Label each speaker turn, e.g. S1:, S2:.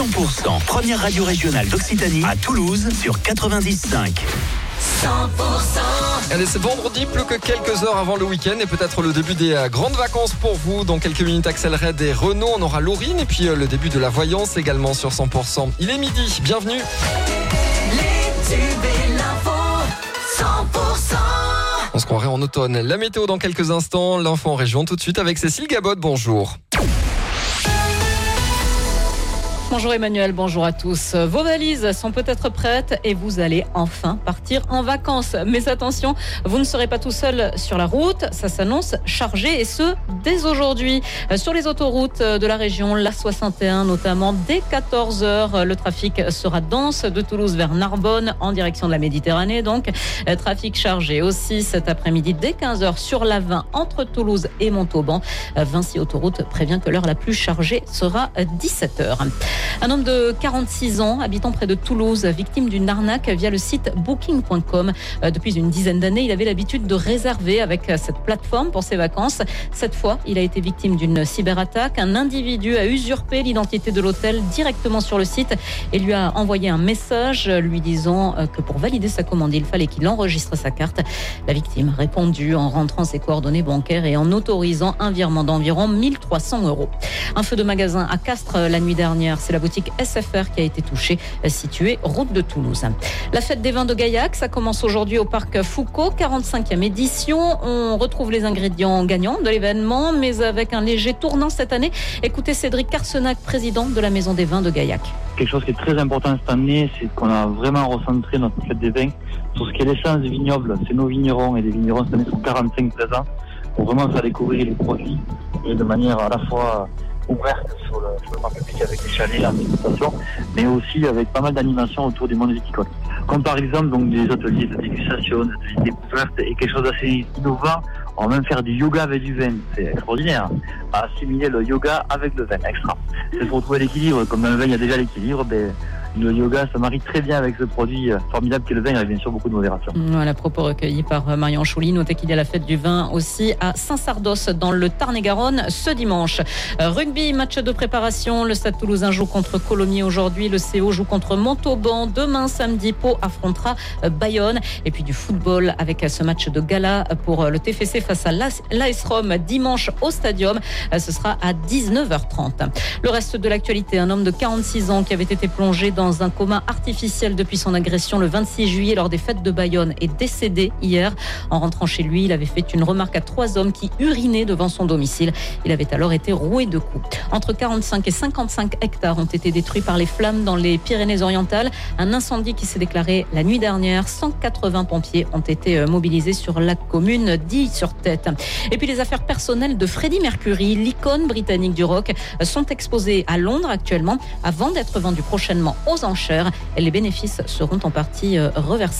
S1: 100%, première radio régionale d'Occitanie à Toulouse sur 90.5. 100%
S2: Allez, c'est vendredi, plus que quelques heures avant le week-end et peut-être le début des euh, grandes vacances pour vous. Dans quelques minutes, Axel Red et Renault, on aura Laurine et puis euh, le début de la voyance également sur 100%. Il est midi, bienvenue.
S1: Les tubes et l'info, 100%
S2: On se croirait en automne. La météo dans quelques instants, l'info en région tout de suite avec Cécile Gabot, bonjour.
S3: Bonjour Emmanuel, bonjour à tous. Vos valises sont peut-être prêtes et vous allez enfin partir en vacances. Mais attention, vous ne serez pas tout seul sur la route. Ça s'annonce chargé et ce, dès aujourd'hui. Sur les autoroutes de la région, la 61 notamment, dès 14h, le trafic sera dense de Toulouse vers Narbonne en direction de la Méditerranée. Donc, trafic chargé aussi cet après-midi dès 15h sur la 20 entre Toulouse et Montauban. Vinci Autoroute prévient que l'heure la plus chargée sera 17h. Un homme de 46 ans, habitant près de Toulouse, victime d'une arnaque via le site booking.com. Euh, depuis une dizaine d'années, il avait l'habitude de réserver avec cette plateforme pour ses vacances. Cette fois, il a été victime d'une cyberattaque. Un individu a usurpé l'identité de l'hôtel directement sur le site et lui a envoyé un message lui disant euh, que pour valider sa commande, il fallait qu'il enregistre sa carte. La victime a répondu en rentrant ses coordonnées bancaires et en autorisant un virement d'environ 1300 euros. Un feu de magasin à Castres la nuit dernière. C'est la boutique SFR qui a été touchée, située route de Toulouse. La fête des vins de Gaillac, ça commence aujourd'hui au parc Foucault, 45e édition. On retrouve les ingrédients gagnants de l'événement, mais avec un léger tournant cette année. Écoutez Cédric Carsenac, président de la Maison des vins de Gaillac.
S4: Quelque chose qui est très important cette année, c'est qu'on a vraiment recentré notre fête des vins sur ce qui est l'essence vignoble. C'est nos vignerons et les vignerons cette année sont 45 présents pour vraiment faire découvrir les produits et de manière à la fois ouverte sur le, sur le public avec des chalets en mais aussi avec pas mal d'animations autour du monde viticole. Comme par exemple donc des ateliers de dégustation, des ateliers de découverte et quelque chose d'assez innovant, on va même faire du yoga avec du vin. C'est extraordinaire. On va assimiler le yoga avec le vin, extra. C'est pour trouver l'équilibre. Comme dans le vin, il y a déjà l'équilibre, ben, le yoga se marie très bien avec ce produit formidable qu'est le vin, avec bien sûr beaucoup de modération.
S3: Voilà, propos recueillis par Marion Chouli. Notez qu'il y a la fête du vin aussi à Saint-Sardos dans le Tarn-et-Garonne ce dimanche. Rugby, match de préparation. Le Stade Toulousain joue contre Colomiers aujourd'hui. Le CO joue contre Montauban. Demain, samedi, Pau affrontera Bayonne. Et puis du football avec ce match de gala pour le TFC face à l'AS Rome dimanche au Stadium. Ce sera à 19h30. Le reste de l'actualité, un homme de 46 ans qui avait été plongé dans dans un coma artificiel depuis son agression le 26 juillet lors des fêtes de Bayonne est décédé hier. En rentrant chez lui, il avait fait une remarque à trois hommes qui urinaient devant son domicile. Il avait alors été roué de coups. Entre 45 et 55 hectares ont été détruits par les flammes dans les Pyrénées-Orientales. Un incendie qui s'est déclaré la nuit dernière. 180 pompiers ont été mobilisés sur la commune d'Ille sur tête. Et puis les affaires personnelles de Freddie Mercury, l'icône britannique du rock, sont exposées à Londres actuellement avant d'être vendues prochainement aux enchères. Les bénéfices seront en partie reversés